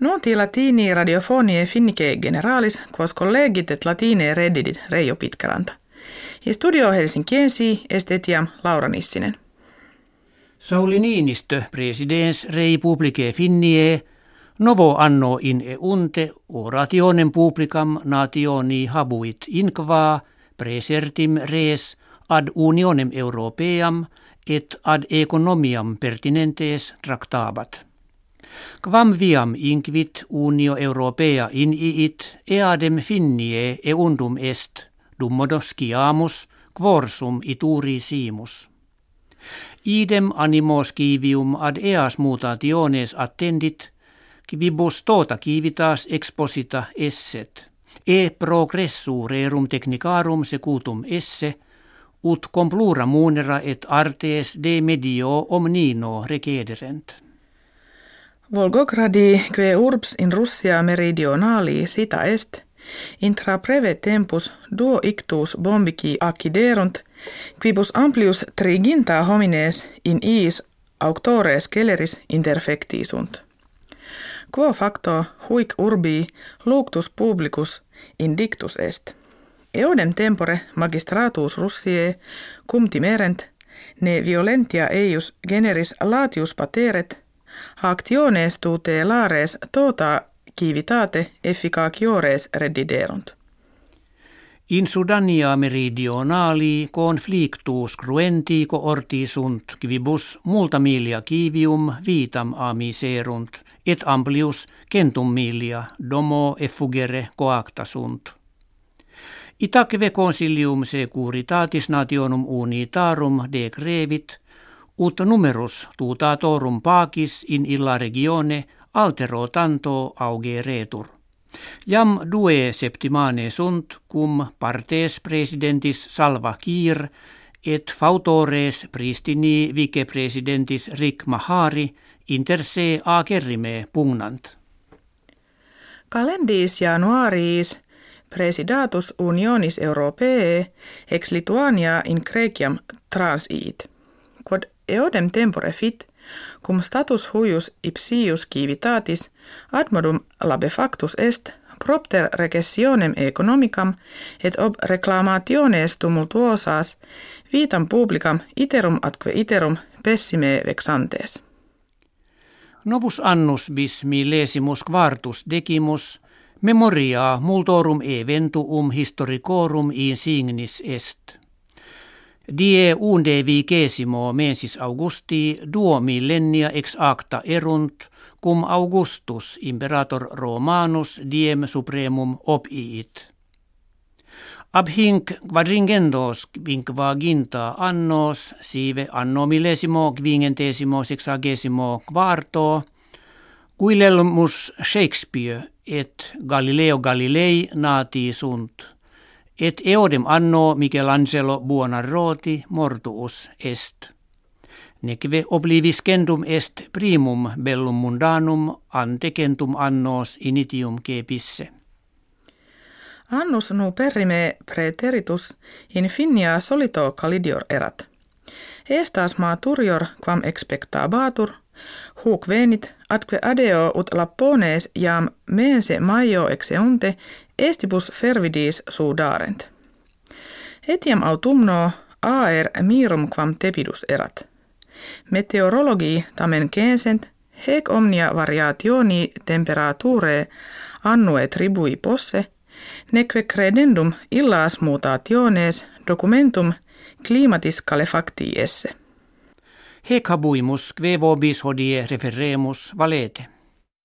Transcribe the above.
Nuoti latini radiofonie finnike generalis, quos collegit et latine reddidit Reijo Pitkäranta. I studio Helsinkiensi estetiam Laura Nissinen. Sauli Niinistö, presidens rei publicae finnie, novo anno in eunte orationem publicam nationi habuit inquaa presertim res ad unionem europeam et ad economiam pertinentes tractabat. Quam viam inquit unio europea in iit eadem finnie eundum est, dummodo sciamus, quorsum ituri simus. Idem animo scivium ad eas mutationes attendit, quibus tota kivitas exposita esset, e progressu rerum technicarum secutum esse, ut complura munera et artes de medio omnino recederent. Volgogradi que urbs in Russia meridionali sita est, intra preve tempus duo ictus bombici acciderunt, quibus amplius triginta homines in iis auctores celeris interfecti sunt. Quo facto huic urbi luctus publicus indictus est. Eodem tempore magistratus Russie cum timerent, ne violentia eius generis latius pateret, actiones tute lares tota civitate efficaciores reddiderunt. In Sudania meridionali conflictus cruentico orti sunt quibus multa milia kivium vitam amiserunt, et amplius centum milia domo effugere coacta sunt. Itaque consilium securitatis nationum unitarum decrevit, ut numerus tutatorum pacis in illa regione altero tanto augeretur. Jam due septimane sunt cum partes presidentis Salva Kiir et fautores pristini vicepresidentis Rick Mahari inter se acerrime pugnant. Calendis januaris presidatus unionis europee ex Lituania in Creciam transiit. Eodem tempore fit, cum status huius ipsius civitatis ad modum labefactus est propter recessionem economicam et ob reclamationes tumultuosas vitam publicam iterum atque iterum pessime vexantes. Novus annus bis millesimus quartus decimus memoria multorum eventuum historicorum insignis est. Die unde vicesimo mensis Augusti duo millennia ex acta erunt, cum Augustus imperator Romanus diem supremum opiit. Ab hinc quadringendos quinquaginta annos sive anno millesimo quingentesimo sexagesimo quarto, Guilelmus Shakespeare et Galileo Galilei nati sunt et eodem anno Michelangelo Buonarroti mortuus est. Neque obliviscendum est primum bellum mundanum antecentum annos initium cepisse. Annus nu perrime preteritus in finia solito calidior erat. Estas maturior quam expectabatur, huc venit, atque adeo ut lappones jam mense maio exeunte estibus fervidis sudarent. Etiam autumno aer mirum quam tepidus erat. Meteorologi tamen censent hec omnia variationi temperature annue tribui posse, neque credendum illas mutationes documentum climatis calefacti esse. Hec habuimus kve vobis hodie referemus valete.